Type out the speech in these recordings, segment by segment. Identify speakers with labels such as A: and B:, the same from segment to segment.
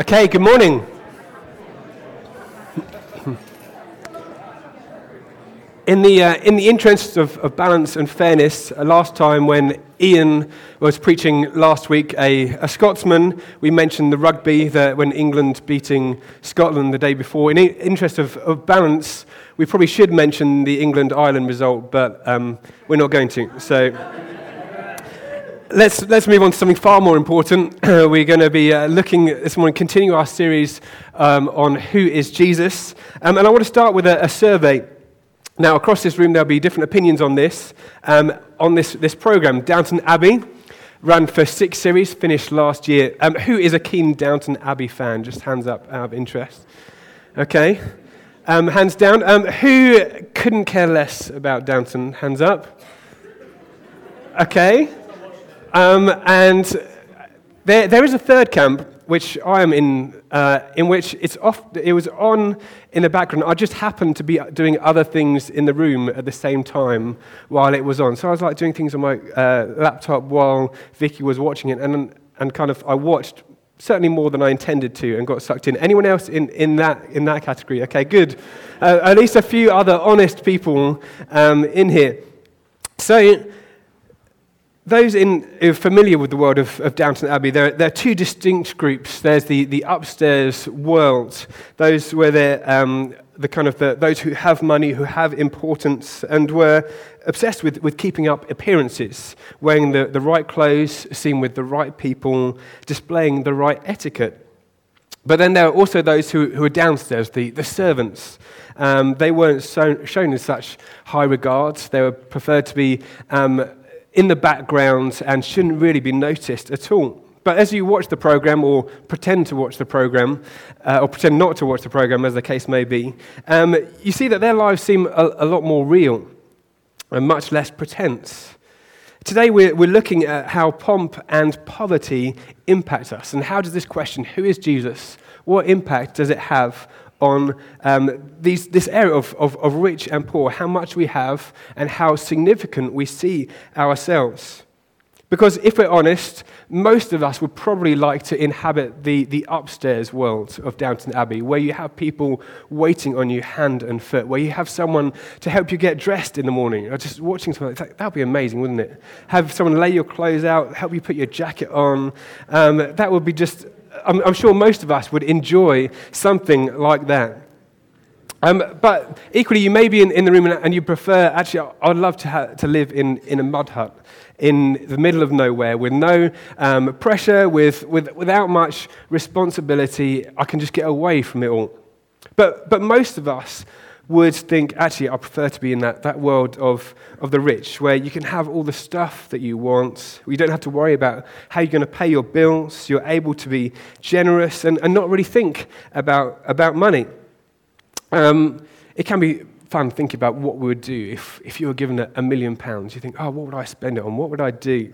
A: Okay, good morning. In the, uh, in the interest of, of balance and fairness, uh, last time when Ian was preaching last week, a, a Scotsman, we mentioned the rugby that when England beating Scotland the day before. In the interest of, of balance, we probably should mention the England Ireland result, but um, we're not going to. So let's, let's move on to something far more important. We're going to be uh, looking this morning, continue our series um, on who is Jesus. Um, and I want to start with a, a, survey. Now, across this room, there'll be different opinions on this. Um, on this, this program, Downton Abbey ran for six series, finished last year. Um, who is a keen Downton Abbey fan? Just hands up out of interest. Okay. Um, hands down. Um, who couldn't care less about Downton? Hands up. Okay. Um, and there, there is a third camp, which I am in, uh, in which it's off, it was on in the background. I just happened to be doing other things in the room at the same time while it was on. So I was like doing things on my uh, laptop while Vicky was watching it, and, and kind of I watched certainly more than I intended to and got sucked in. Anyone else in, in, that, in that category? Okay, good. Uh, at least a few other honest people um, in here. So, those in, who are familiar with the world of, of Downton Abbey, there, there, are two distinct groups. There's the, the upstairs world, those where they're um, the kind of the, those who have money, who have importance, and were obsessed with, with keeping up appearances, wearing the, the right clothes, seen with the right people, displaying the right etiquette. But then there are also those who, who are downstairs, the, the servants. Um, they weren't so, shown in such high regard. They were preferred to be um, in the background and shouldn't really be noticed at all. But as you watch the program, or pretend to watch the program, uh, or pretend not to watch the program, as the case may be, um, you see that their lives seem a, a, lot more real and much less pretense. Today, we're, we're looking at how pomp and poverty impact us. And how does this question, who is Jesus, what impact does it have on um, these, this area of, of, of rich and poor, how much we have, and how significant we see ourselves. Because if we're honest, most of us would probably like to inhabit the, the upstairs world of Downton Abbey, where you have people waiting on you hand and foot, where you have someone to help you get dressed in the morning, or just watching someone. Like, that would be amazing, wouldn't it? Have someone lay your clothes out, help you put your jacket on. Um, that would be just I'm, I'm sure most of us would enjoy something like that. Um, but equally, you may be in, in the room and, and, you prefer, actually, I would love to, ha- to live in, in a mud hut in the middle of nowhere with no um, pressure, with, with, without much responsibility. I can just get away from it all. But, but most of us would think, actually, I prefer to be in that, that world of, of the rich, where you can have all the stuff that you want. You don't have to worry about how you're going to pay your bills. You're able to be generous and, and not really think about, about money. Um, it can be fun thinking about what we would do if, if you were given a, a million pounds. You think, oh, what would I spend it on? What would I do?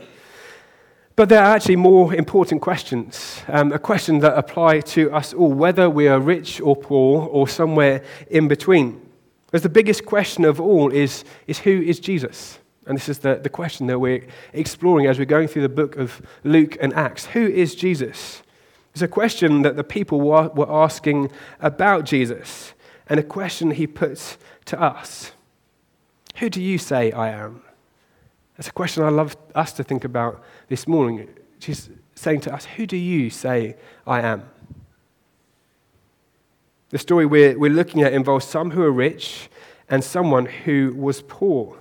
A: But there are actually more important questions, um, a question that apply to us all, whether we are rich or poor or somewhere in between. Because the biggest question of all is, is who is Jesus? And this is the, the question that we're exploring as we're going through the book of Luke and Acts. Who is Jesus? It's a question that the people were, were asking about Jesus, and a question he puts to us. Who do you say I am? That's a question I love us to think about this morning. She's saying to us, Who do you say I am? The story we're, we're looking at involves some who are rich and someone who was poor.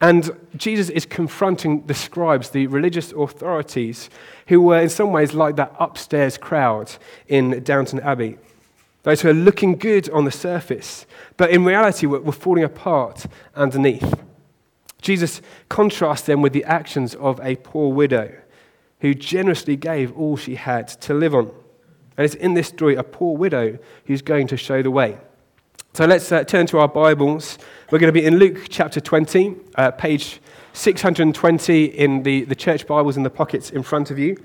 A: And Jesus is confronting the scribes, the religious authorities, who were in some ways like that upstairs crowd in Downton Abbey. Those who are looking good on the surface, but in reality were falling apart underneath. Jesus contrasts them with the actions of a poor widow who generously gave all she had to live on. And it's in this story a poor widow who's going to show the way. So let's uh, turn to our Bibles. We're going to be in Luke chapter 20, uh, page 620 in the, the church Bibles in the pockets in front of you.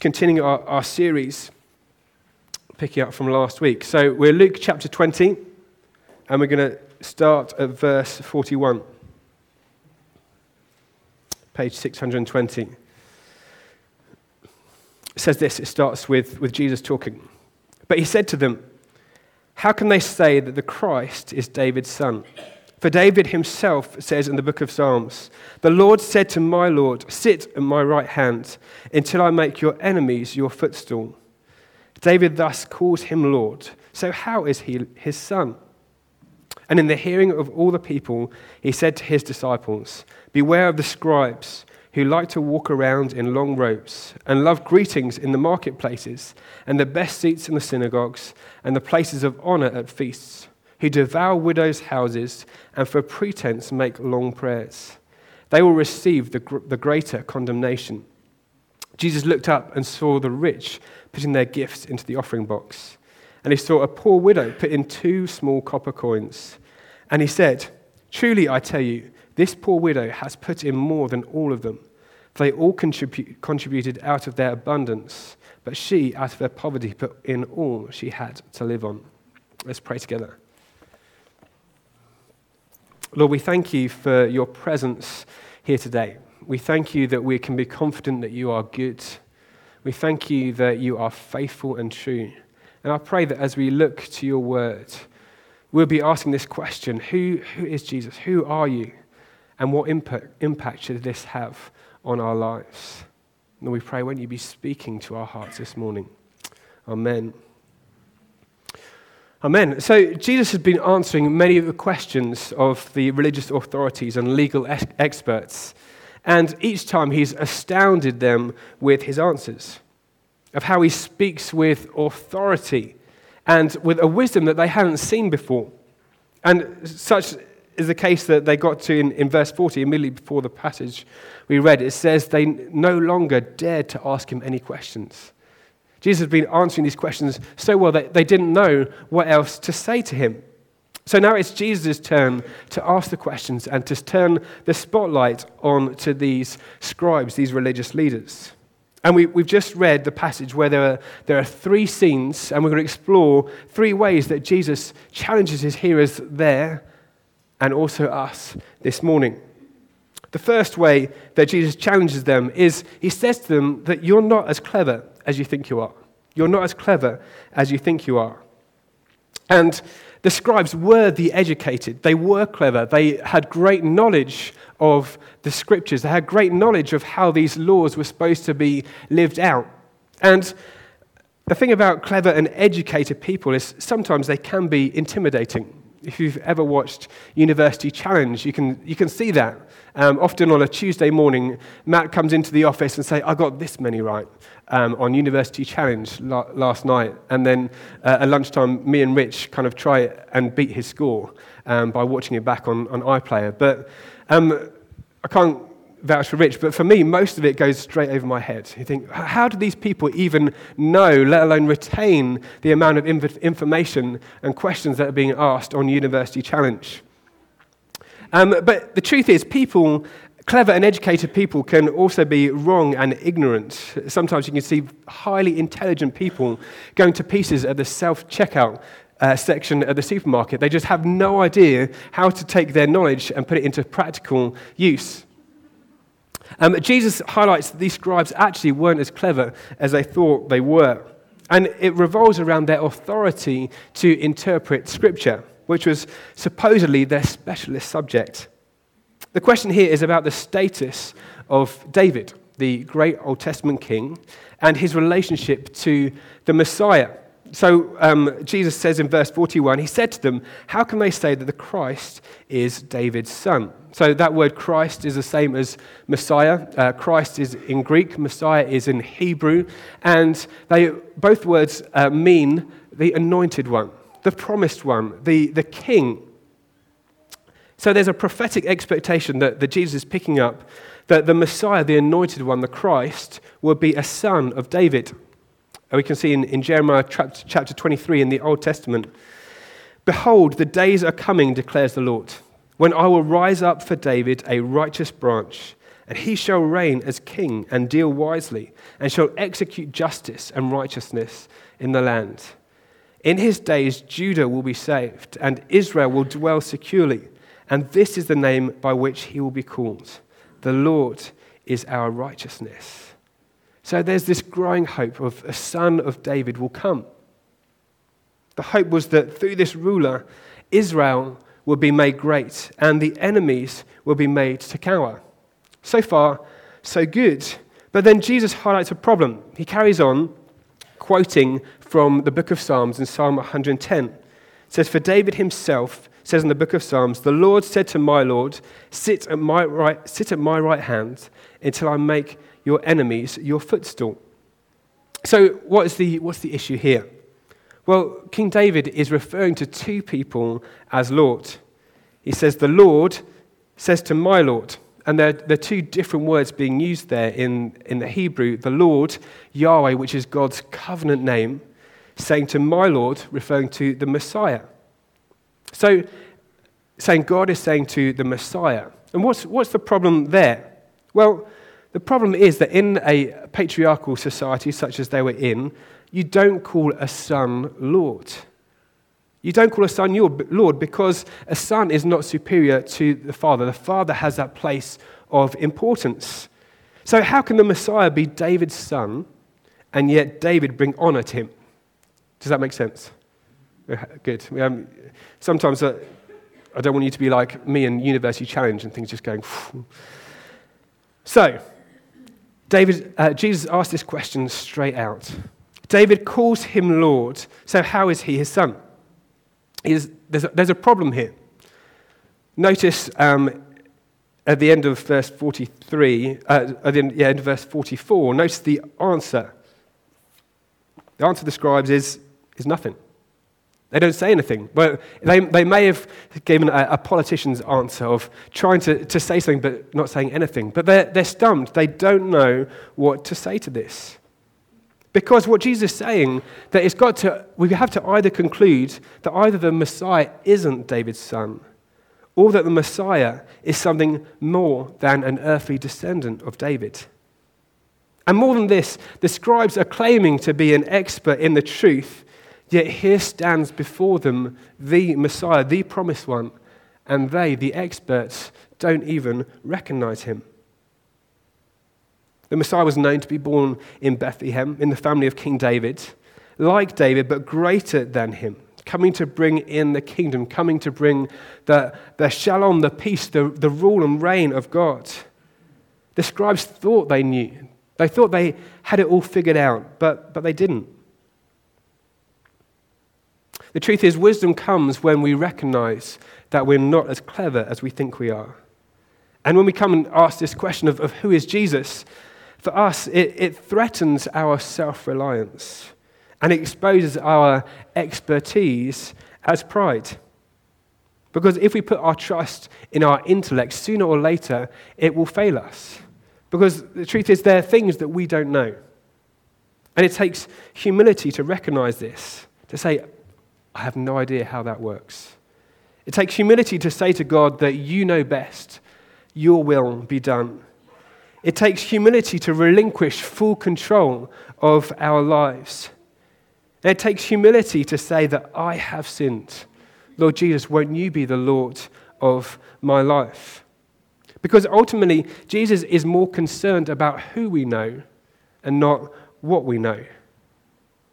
A: Continuing our, our series, picking up from last week. So we're Luke chapter 20, and we're going to start at verse 41 page 620. Says this it starts with, with Jesus talking. But he said to them, How can they say that the Christ is David's son? For David himself says in the book of Psalms, The Lord said to my Lord, Sit at my right hand until I make your enemies your footstool. David thus calls him Lord. So how is he his son? And in the hearing of all the people, he said to his disciples, Beware of the scribes who like to walk around in long robes and love greetings in the marketplaces and the best seats in the synagogues and the places of honor at feasts who devour widows' houses and for pretense make long prayers. They will receive the, the greater condemnation. Jesus looked up and saw the rich putting their gifts into the offering box. And he saw a poor widow put in two small copper coins. And he said, Truly I tell you, this poor widow has put in more than all of them. For they all contribute, contributed out of their abundance, but she, out of her poverty, put in all she had to live on. Let's pray together. Lord, we thank you for your presence here today. We thank you that we can be confident that you are good. We thank you that you are faithful and true. And I pray that as we look to your word, we'll be asking this question Who, who is Jesus? Who are you? And what impact, impact should this have on our lives? And we pray, won't you be speaking to our hearts this morning? Amen. Amen. So Jesus has been answering many of the questions of the religious authorities and legal ex- experts, and each time he's astounded them with his answers of how he speaks with authority and with a wisdom that they hadn't seen before. And such is the case that they got to in, in verse 40, immediately before the passage we read. It says they no longer dared to ask him any questions. Jesus had been answering these questions so well that they didn't know what else to say to him. So now it's Jesus' turn to ask the questions and to turn the spotlight on to these scribes, these religious leaders. And we, have just read the passage where there are, there are three scenes, and we're going to explore three ways that Jesus challenges his hearers there and also us this morning. The first way that Jesus challenges them is he says to them that you're not as clever as you think you are. You're not as clever as you think you are. And the scribes were the educated. They were clever. They had great knowledge of the scriptures. They had great knowledge of how these laws were supposed to be lived out. And the thing about clever and educated people is sometimes they can be intimidating. If you've ever watched University Challenge, you can, you can see that. Um, often on a Tuesday morning, Matt comes into the office and say, I got this many right um, on University Challenge la- last night. And then uh, at lunchtime, me and Rich kind of try and beat his score um, by watching it back on, on iPlayer. But um, I can't vouch for Rich, but for me, most of it goes straight over my head. You think, how do these people even know, let alone retain, the amount of inf- information and questions that are being asked on University Challenge? Um, but the truth is, people Clever and educated people can also be wrong and ignorant. Sometimes you can see highly intelligent people going to pieces at the self checkout uh, section at the supermarket. They just have no idea how to take their knowledge and put it into practical use. Um, Jesus highlights that these scribes actually weren't as clever as they thought they were. And it revolves around their authority to interpret Scripture, which was supposedly their specialist subject. The question here is about the status of David, the great Old Testament king, and his relationship to the Messiah. So um, Jesus says in verse 41, he said to them, How can they say that the Christ is David's son? So that word Christ is the same as Messiah. Uh, Christ is in Greek, Messiah is in Hebrew, and they, both words uh, mean the anointed one, the promised one, the, the king so there's a prophetic expectation that, that Jesus is picking up that the Messiah, the anointed one, the Christ, will be a son of David. We can see in, in Jeremiah chapter 23 in the Old Testament Behold, the days are coming, declares the Lord, when I will rise up for David a righteous branch, and he shall reign as king and deal wisely, and shall execute justice and righteousness in the land. In his days, Judah will be saved, and Israel will dwell securely. And this is the name by which he will be called. The Lord is our righteousness. So there's this growing hope of a son of David will come. The hope was that through this ruler, Israel would be made great and the enemies will be made to cower. So far, so good. But then Jesus highlights a problem. He carries on quoting from the book of Psalms in Psalm 110. It says, For David himself says in the book of Psalms, The Lord said to my Lord, Sit at my right, sit at my right hand until I make your enemies your footstool. So, what is the, what's the issue here? Well, King David is referring to two people as Lord. He says, The Lord says to my Lord. And there, there are two different words being used there in, in the Hebrew. The Lord, Yahweh, which is God's covenant name, saying to my Lord, referring to the Messiah. So, saying God is saying to the Messiah. And what's, what's the problem there? Well, the problem is that in a patriarchal society such as they were in, you don't call a son Lord. You don't call a son your Lord because a son is not superior to the father. The father has that place of importance. So, how can the Messiah be David's son and yet David bring honor to him? Does that make sense? Good. Um, sometimes uh, I don't want you to be like me in University Challenge and things just going. Phew. So, David, uh, Jesus asked this question straight out. David calls him Lord. So, how is he his son? Is, there's, a, there's a problem here. Notice um, at the end of verse 43, uh, at the end, yeah, end of verse 44, notice the answer. The answer the scribes is, is nothing. They don't say anything. Well, they, they may have given a, a, politician's answer of trying to, to say something but not saying anything. But they're, they're stumped. They don't know what to say to this. Because what Jesus is saying, that it's got to, we have to either conclude that either the Messiah isn't David's son, or that the Messiah is something more than an earthly descendant of David. And more than this, the scribes are claiming to be an expert in the truth Yet here stands before them the Messiah, the promised one, and they, the experts, don't even recognize him. The Messiah was known to be born in Bethlehem in the family of King David, like David, but greater than him, coming to bring in the kingdom, coming to bring the, the shalom, the peace, the, the rule and reign of God. The scribes thought they knew. They thought they had it all figured out, but, but they didn't. The truth is, wisdom comes when we recognize that we're not as clever as we think we are. And when we come and ask this question of, of who is Jesus, for us, it, it threatens our self reliance and exposes our expertise as pride. Because if we put our trust in our intellect, sooner or later, it will fail us. Because the truth is, there are things that we don't know. And it takes humility to recognize this, to say, I have no idea how that works. It takes humility to say to God that you know best, your will be done. It takes humility to relinquish full control of our lives. And it takes humility to say that I have sinned. Lord Jesus, won't you be the Lord of my life? Because ultimately, Jesus is more concerned about who we know and not what we know.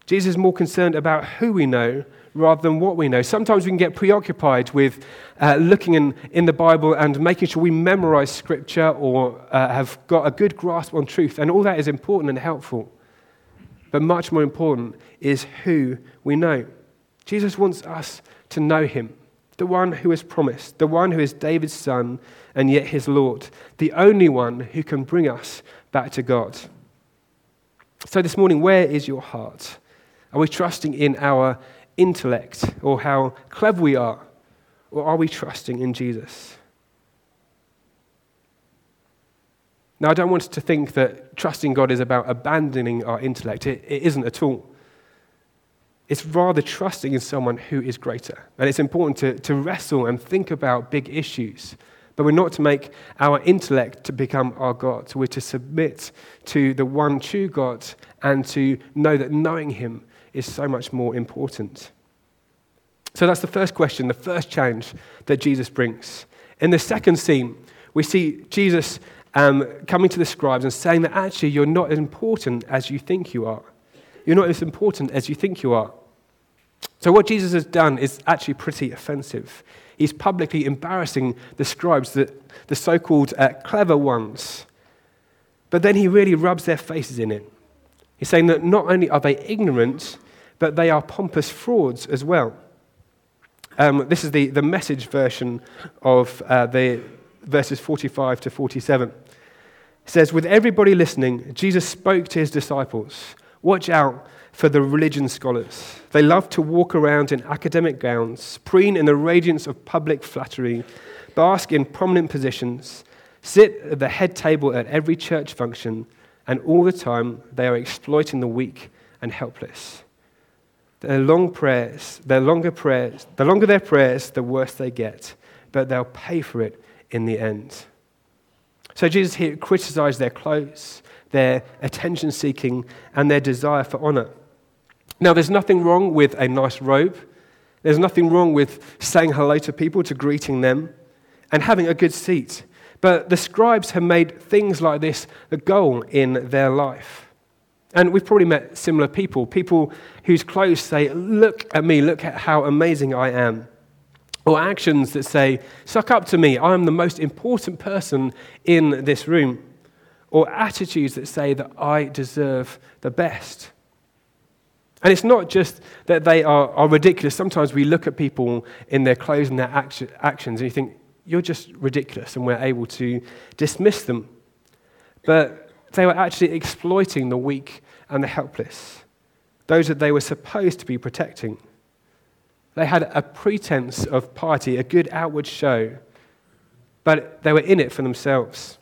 A: Jesus is more concerned about who we know rather than what we know. Sometimes we can get preoccupied with uh, looking in, in the Bible and making sure we memorize scripture or uh, have got a good grasp on truth, and all that is important and helpful. But much more important is who we know. Jesus wants us to know him, the one who is promised, the one who is David's son and yet his Lord, the only one who can bring us back to God. So, this morning, where is your heart? Are we trusting in our intellect or how clever we are? Or are we trusting in Jesus? Now, I don't want us to think that trusting God is about abandoning our intellect. It, it isn't at all. It's rather trusting in someone who is greater. And it's important to, to wrestle and think about big issues. But we're not to make our intellect to become our God. We're to submit to the one true God and to know that knowing Him is so much more important. So that's the first question, the first challenge that Jesus brings. In the second scene, we see Jesus um, coming to the scribes and saying that actually you're not as important as you think you are. You're not as important as you think you are. So, what Jesus has done is actually pretty offensive. He's publicly embarrassing the scribes, the, the so called uh, clever ones. But then he really rubs their faces in it. He's saying that not only are they ignorant, but they are pompous frauds as well. Um, this is the, the message version of uh, the verses 45 to 47. It says, With everybody listening, Jesus spoke to his disciples Watch out for the religion scholars. They love to walk around in academic gowns, preen in the radiance of public flattery, bask in prominent positions, sit at the head table at every church function, and all the time they are exploiting the weak and helpless. Their long prayers, their longer prayers, the longer their prayers, the worse they get, but they'll pay for it in the end. So Jesus here criticized their clothes, their attention seeking, and their desire for honor. Now, there's nothing wrong with a nice robe. There's nothing wrong with saying hello to people, to greeting them, and having a good seat. But the scribes have made things like this a goal in their life. And we've probably met similar people, people whose clothes say, Look at me, look at how amazing I am. Or actions that say, Suck up to me, I am the most important person in this room. Or attitudes that say that I deserve the best. And it's not just that they are, are ridiculous. Sometimes we look at people in their clothes and their action, actions and you think, you're just ridiculous, and we're able to dismiss them. But they were actually exploiting the weak and the helpless, those that they were supposed to be protecting. They had a pretense of piety, a good outward show, but they were in it for themselves.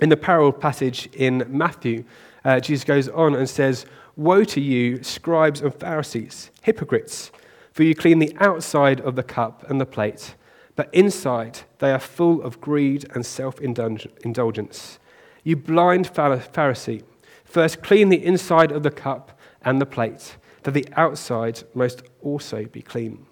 A: In the parallel passage in Matthew, uh, Jesus goes on and says, Woe to you, scribes and Pharisees, hypocrites, for you clean the outside of the cup and the plate, but inside they are full of greed and self indulgence. You blind Pharisee, first clean the inside of the cup and the plate, that the outside must also be clean.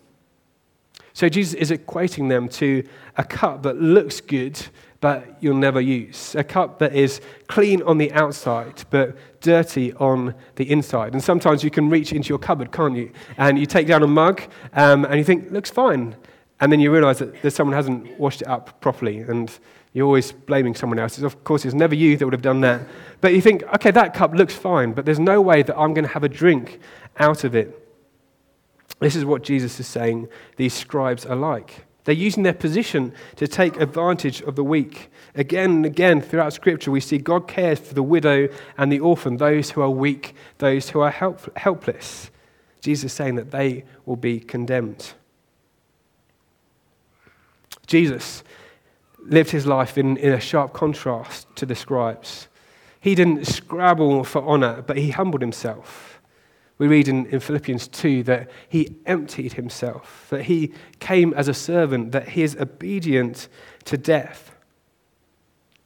A: So Jesus is equating them to a cup that looks good but you'll never use. A cup that is clean on the outside, but dirty on the inside. And sometimes you can reach into your cupboard, can't you? And you take down a mug um, and you think, looks fine. And then you realize that, someone hasn't washed it up properly. And you're always blaming someone else. Of course, it's never you that would have done that. But you think, okay, that cup looks fine, but there's no way that I'm going to have a drink out of it. This is what Jesus is saying these scribes are like. They're using their position to take advantage of the weak. Again and again throughout Scripture, we see God cares for the widow and the orphan, those who are weak, those who are help- helpless. Jesus is saying that they will be condemned. Jesus lived his life in, in a sharp contrast to the scribes. He didn't scrabble for honor, but he humbled himself. We read in, in Philippians 2 that he emptied himself, that he came as a servant, that he is obedient to death.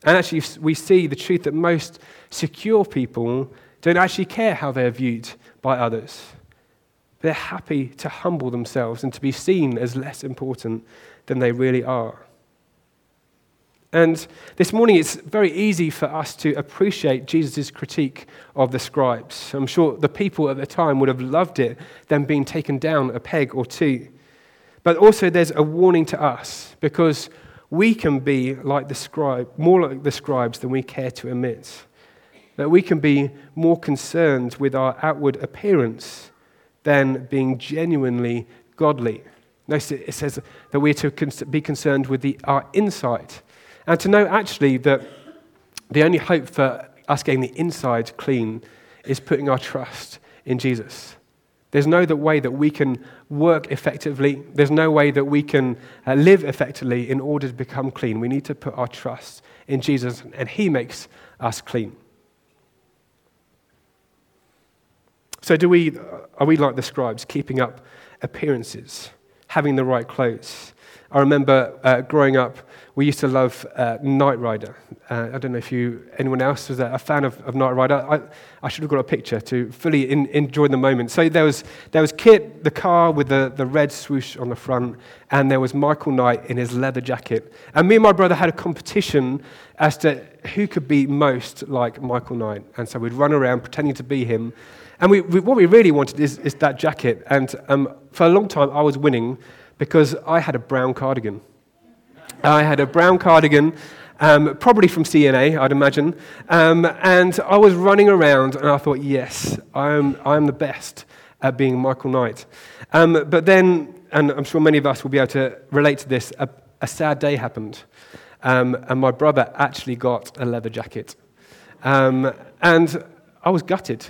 A: And actually, we see the truth that most secure people don't actually care how they're viewed by others. They're happy to humble themselves and to be seen as less important than they really are. And this morning, it's very easy for us to appreciate Jesus' critique of the scribes. I'm sure the people at the time would have loved it, them being taken down a peg or two. But also, there's a warning to us because we can be like the scribe, more like the scribes than we care to admit. That we can be more concerned with our outward appearance than being genuinely godly. Notice it says that we're to be concerned with the, our inside and to know actually that the only hope for us getting the inside clean is putting our trust in Jesus. There's no way that we can work effectively. There's no way that we can uh, live effectively in order to become clean. We need to put our trust in Jesus, and He makes us clean. So, do we, are we like the scribes, keeping up appearances, having the right clothes, I remember uh, growing up, we used to love uh, Knight Rider. Uh, I don't know if you, anyone else was a fan of, of Knight Rider. I, I should have got a picture to fully in, enjoy the moment. So there was, there was KITT, the car with the, the red swoosh on the front, and there was Michael Knight in his leather jacket. And me and my brother had a competition as to who could be most like Michael Knight. And so we'd run around pretending to be him. And we, we, what we really wanted is, is that jacket. And um, for a long time, I was winning because I had a brown cardigan. I had a brown cardigan, um, probably from C&A, I'd imagine. Um, and I was running around, and I thought, yes, I'm, I'm the best at being Michael Knight. Um, but then, and I'm sure many of us will be able to relate to this, a, a sad day happened. Um, and my brother actually got a leather jacket. Um, and I was gutted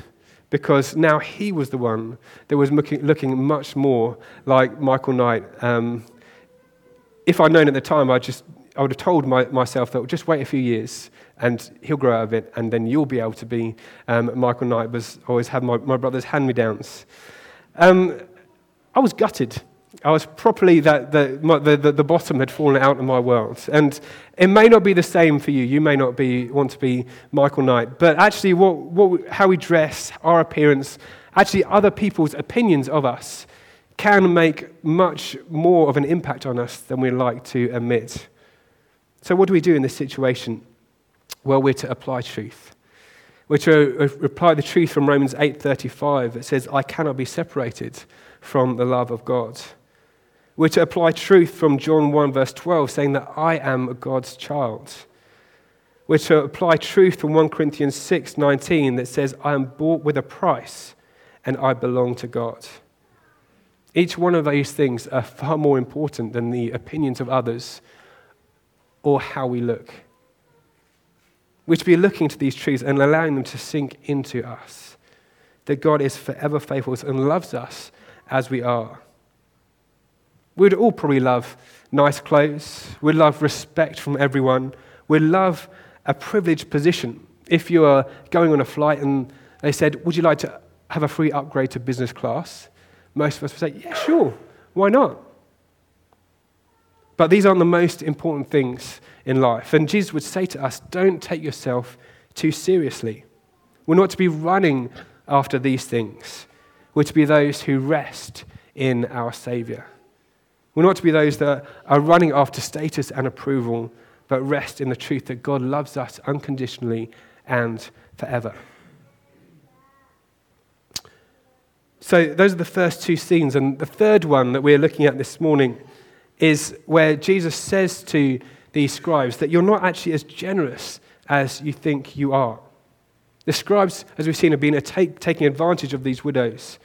A: because now he was the one that was looking, much more like Michael Knight. Um, if I'd known at the time, I just I would have told my, myself that just wait a few years and he'll grow out of it, and then you'll be able to be um, Michael Knight. Was always had my, my brother's hand me downs. Um, I was gutted. I was properly that the, the, the, bottom had fallen out of my world. And it may not be the same for you. You may not be, want to be Michael Knight. But actually, what, what, how we dress, our appearance, actually, other people's opinions of us can make much more of an impact on us than we like to admit. So, what do we do in this situation? Well, we're to apply truth. We're to uh, apply the truth from Romans 8:35 that says, "I cannot be separated from the love of God." We're to apply truth from John 1, verse 12, saying that I am God's child. We're to apply truth from 1 Corinthians 6, 19, that says, I am bought with a price and I belong to God. Each one of these things are far more important than the opinions of others or how we look. We're to be looking to these truths and allowing them to sink into us. That God is forever faithful and loves us as we are. We'd all probably love nice clothes. We'd love respect from everyone. We'd love a privileged position. If you are going on a flight and they said, Would you like to have a free upgrade to business class? Most of us would say, Yeah, sure. Why not? But these aren't the most important things in life. And Jesus would say to us, Don't take yourself too seriously. We're not to be running after these things, we're to be those who rest in our Savior. We're not to be those that are running after status and approval, but rest in the truth that God loves us unconditionally and forever. So, those are the first two scenes. And the third one that we're looking at this morning is where Jesus says to these scribes that you're not actually as generous as you think you are. The scribes, as we've seen, have been take, taking advantage of these widows.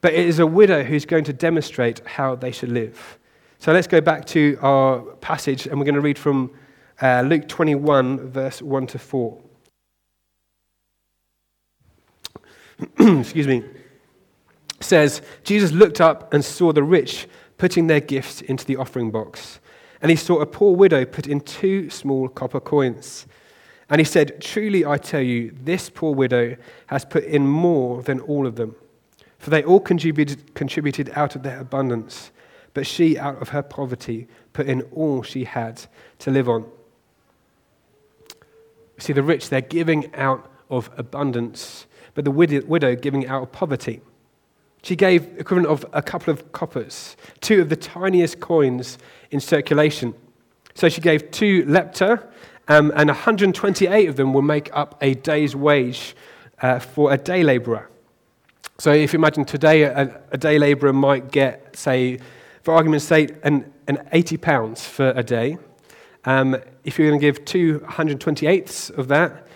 A: But it is a widow who's going to demonstrate how they should live. So let's go back to our passage, and we're going to read from uh, Luke 21, verse 1 to 4. Excuse me. It says, Jesus looked up and saw the rich putting their gifts into the offering box. And he saw a poor widow put in two small copper coins. And he said, Truly I tell you, this poor widow has put in more than all of them. For they all contributed, contributed out of their abundance, but she, out of her poverty, put in all she had to live on. See, the rich, they're giving out of abundance, but the widow giving out of poverty. She gave equivalent of a couple of coppers, two of the tiniest coins in circulation. So she gave two lepta, um, and 128 of them will make up a day's wage uh, for a day laborer. So if you imagine today, a, a day labourer might get, say, for argument's sake, an, an 80 pounds for a day. Um, if you're going to give 228ths of that,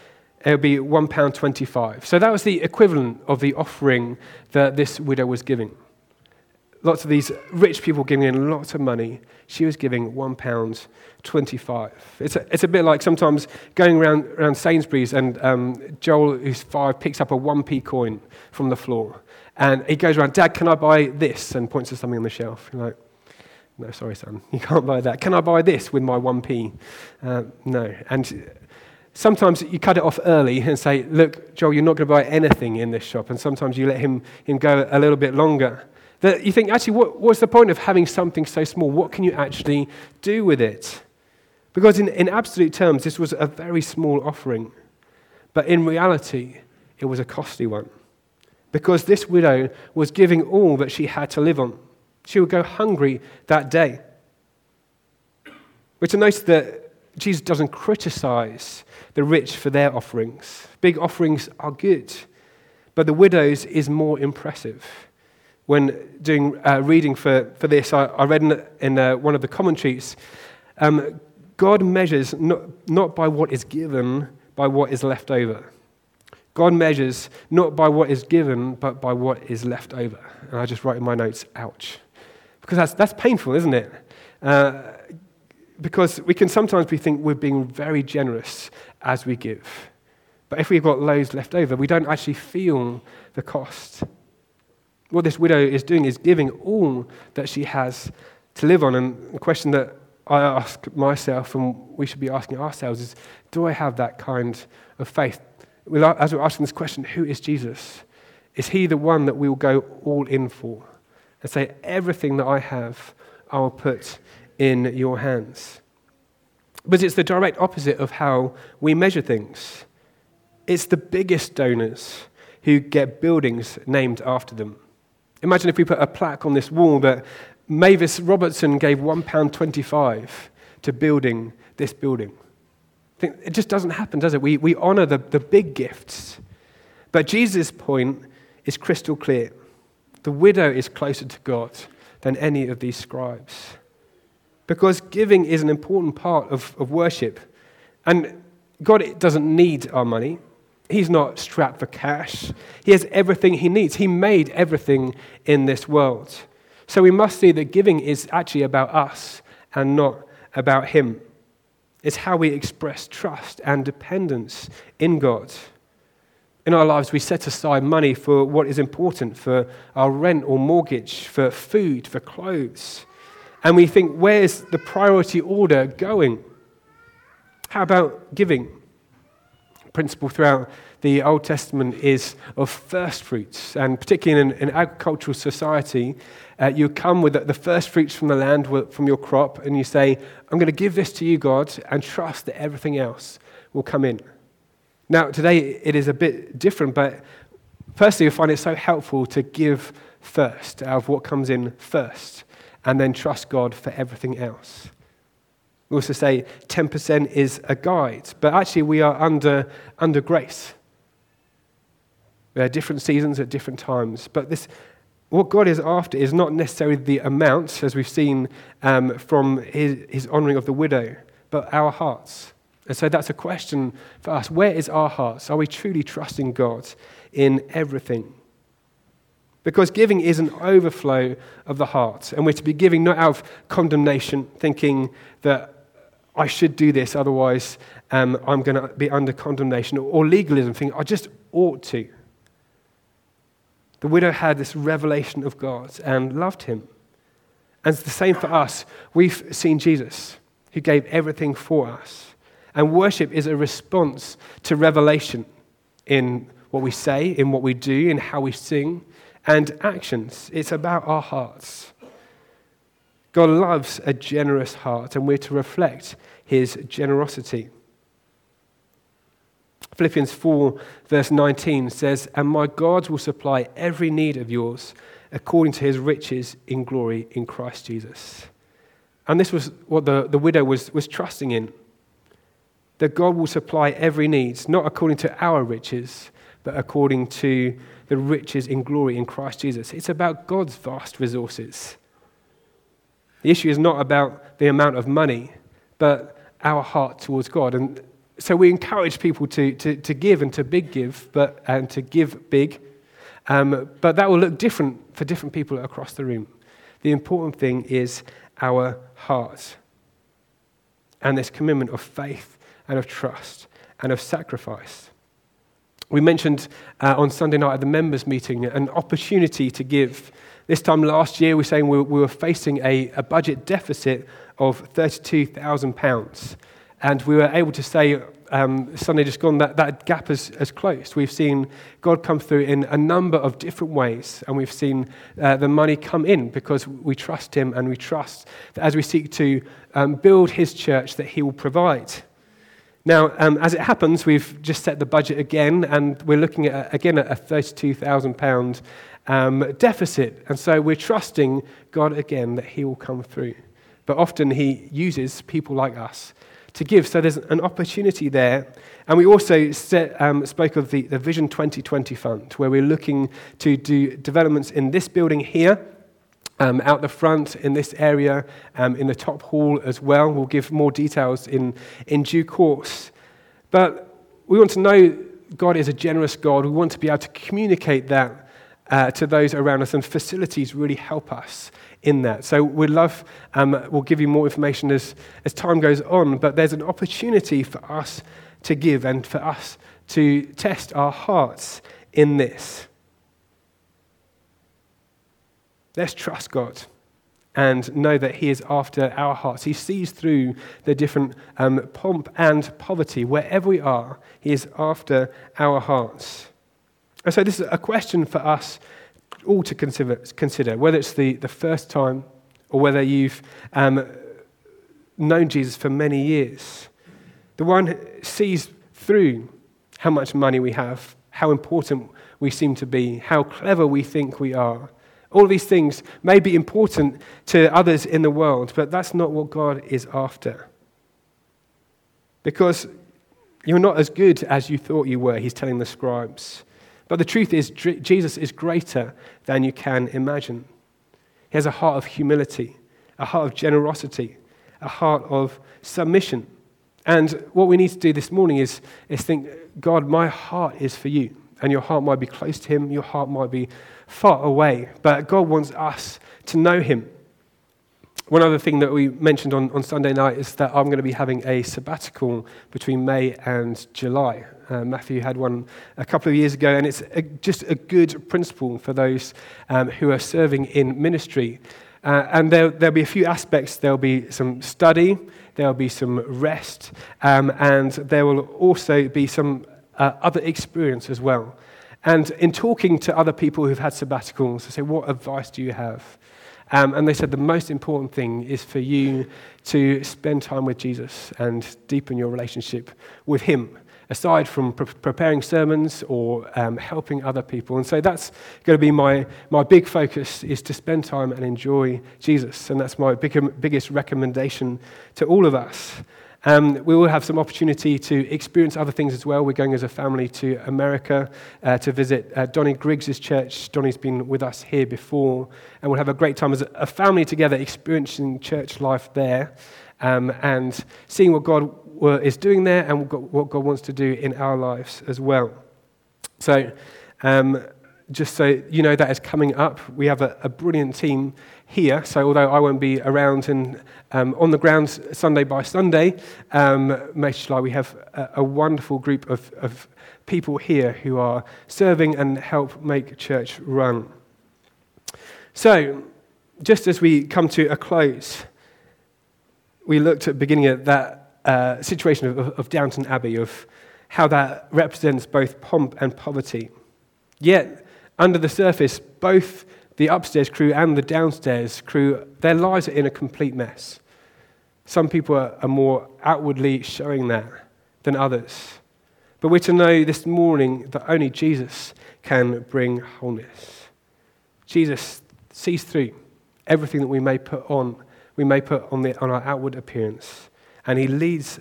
A: it would be £1.25. So that was the equivalent of the offering that this widow was giving. Lots of these rich people giving in lots of money. She was giving £1.25. It's a, it's a bit like sometimes going around, around Sainsbury's and um, Joel, who's five, picks up a 1p coin from the floor. And he goes around, Dad, can I buy this? And points to something on the shelf. You're like, no, sorry, son, you can't buy that. Can I buy this with my 1p? Uh, no. And sometimes you cut it off early and say, look, Joel, you're not going to buy anything in this shop. And sometimes you let him, him go a little bit longer. That you think, actually, what, what's the point of having something so small? What can you actually do with it? Because in, in absolute terms, this was a very small offering. But in reality, it was a costly one. Because this widow was giving all that she had to live on. She would go hungry that day. We're to notice that Jesus doesn't criticize the rich for their offerings. Big offerings are good, but the widow's is more impressive. When doing uh, reading for, for this, I, I read in, in uh, one of the commentaries um, God measures not, not by what is given, by what is left over. God measures not by what is given, but by what is left over. And I just write in my notes, ouch. Because that's, that's painful, isn't it? Uh, because we can sometimes be think we're being very generous as we give. But if we've got loads left over, we don't actually feel the cost. What this widow is doing is giving all that she has to live on. And the question that I ask myself, and we should be asking ourselves, is do I have that kind of faith? As we're asking this question, who is Jesus? Is he the one that we will go all in for and say, everything that I have, I will put in your hands. But it's the direct opposite of how we measure things. It's the biggest donors who get buildings named after them. Imagine if we put a plaque on this wall that Mavis Robertson gave £1.25 to building this building. It just doesn't happen, does it? We, we honor the, the big gifts. But Jesus' point is crystal clear. The widow is closer to God than any of these scribes. Because giving is an important part of, of worship. And God doesn't need our money. He's not strapped for cash. He has everything he needs. He made everything in this world. So we must see that giving is actually about us and not about him. It's how we express trust and dependence in God. In our lives, we set aside money for what is important for our rent or mortgage, for food, for clothes and we think, where's the priority order going? How about giving? Principle throughout the Old Testament is of first fruits, and particularly in an, agricultural society, uh, you come with the first fruits from the land, from your crop, and you say, I'm going to give this to you, God, and trust that everything else will come in. Now, today it is a bit different, but firstly, I find it so helpful to give first, out of what comes in first and then trust God for everything else. We also say 10% is a guide, but actually we are under, under grace. There are different seasons at different times, but this, what God is after is not necessarily the amount, as we've seen um, from his, his honoring of the widow, but our hearts. And so that's a question for us. Where is our hearts? Are we truly trusting God in everything? Because giving is an overflow of the heart. And we're to be giving not out of condemnation, thinking that I should do this, otherwise um, I'm going to be under condemnation, or legalism, thinking I just ought to. The widow had this revelation of God and loved him. And it's the same for us. We've seen Jesus, who gave everything for us. And worship is a response to revelation in what we say, in what we do, in how we sing and actions. It's about our hearts. God loves a generous heart, and we're to reflect his generosity. Philippians 4, verse 19 says, And my God will supply every need of yours according to his riches in glory in Christ Jesus. And this was what the, the widow was, was trusting in that God will supply every need, not according to our riches, but according to the riches in glory in Christ Jesus. It's about God's vast resources. The issue is not about the amount of money, but our heart towards God. And so we encourage people to, to, to give and to big give, but, and to give big. Um, but that will look different for different people across the room. The important thing is our heart and this commitment of faith and of trust and of sacrifice. We mentioned uh, on Sunday night at the members' meeting an opportunity to give. This time last year, we were saying we, we were facing a, a budget deficit of £32,000. And we were able to say, um, Sunday just gone, that, that gap has, has closed. We've seen God come through in a number of different ways, and we've seen uh, the money come in because we trust Him and we trust that as we seek to um, build His church, that He will provide. Now, um, as it happens, we've just set the budget again, and we're looking at, again, at a £32,000 um, deficit. And so we're trusting God again that He will come through. But often He uses people like us to give. So there's an opportunity there. And we also set, um, spoke of the, the Vision 2020 Fund, where we're looking to do developments in this building here. Um, out the front in this area, um, in the top hall as well. We'll give more details in, in due course. But we want to know God is a generous God. We want to be able to communicate that uh, to those around us, and facilities really help us in that. So we'd love, um, we'll give you more information as, as time goes on, but there's an opportunity for us to give and for us to test our hearts in this. Let's trust God and know that He is after our hearts. He sees through the different um, pomp and poverty. Wherever we are, He is after our hearts. And so, this is a question for us all to consider, consider whether it's the, the first time or whether you've um, known Jesus for many years. The one sees through how much money we have, how important we seem to be, how clever we think we are. All these things may be important to others in the world, but that's not what God is after. Because you're not as good as you thought you were, he's telling the scribes. But the truth is, Jesus is greater than you can imagine. He has a heart of humility, a heart of generosity, a heart of submission. And what we need to do this morning is, is think, God, my heart is for you. And your heart might be close to Him, your heart might be far away. But God wants us to know Him. One other thing that we mentioned on, on Sunday night is that I'm going to be having a sabbatical between May and July. Uh, Matthew had one a couple of years ago, and it's a, just a good principle for those um, who are serving in ministry. Uh, and there, there'll be a few aspects. There'll be some study, there'll be some rest, um, and there will also be some uh, other experience as well. And in talking to other people who've had sabbaticals, I say, What advice do you have? Um, and they said the most important thing is for you to spend time with Jesus and deepen your relationship with Him, aside from pre- preparing sermons or um, helping other people. And so that's going to be my, my big focus is to spend time and enjoy Jesus. And that's my big, biggest recommendation to all of us. Um, we will have some opportunity to experience other things as well. We're going as a family to America uh, to visit uh, Donnie Griggs' church. Donnie's been with us here before, and we'll have a great time as a family together experiencing church life there um, and seeing what God is doing there and what God wants to do in our lives as well. So, um, just so you know that is coming up. We have a, a brilliant team here. So although I won't be around and um, on the ground Sunday by Sunday, um, July, we have a, a wonderful group of, of people here who are serving and help make church run. So, just as we come to a close, we looked at beginning at that uh, situation of, of Downton Abbey, of how that represents both pomp and poverty. Yet, under the surface, both the upstairs crew and the downstairs crew, their lives are in a complete mess. Some people are, are more outwardly showing that than others. But we're to know this morning that only Jesus can bring wholeness. Jesus sees through everything that we may put on, we may put on, the, on our outward appearance, and he leads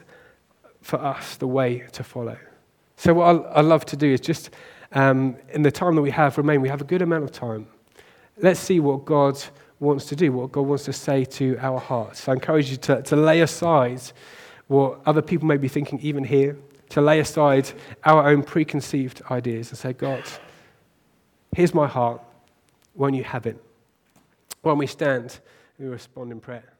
A: for us the way to follow. So, what I, love to do is just um, in the time that we have remain, we have a good amount of time. Let's see what God wants to do, what God wants to say to our hearts. I encourage you to, to lay aside what other people may be thinking, even here, to lay aside our own preconceived ideas and say, God, here's my heart. Won't you have it? When we stand, we respond in prayer.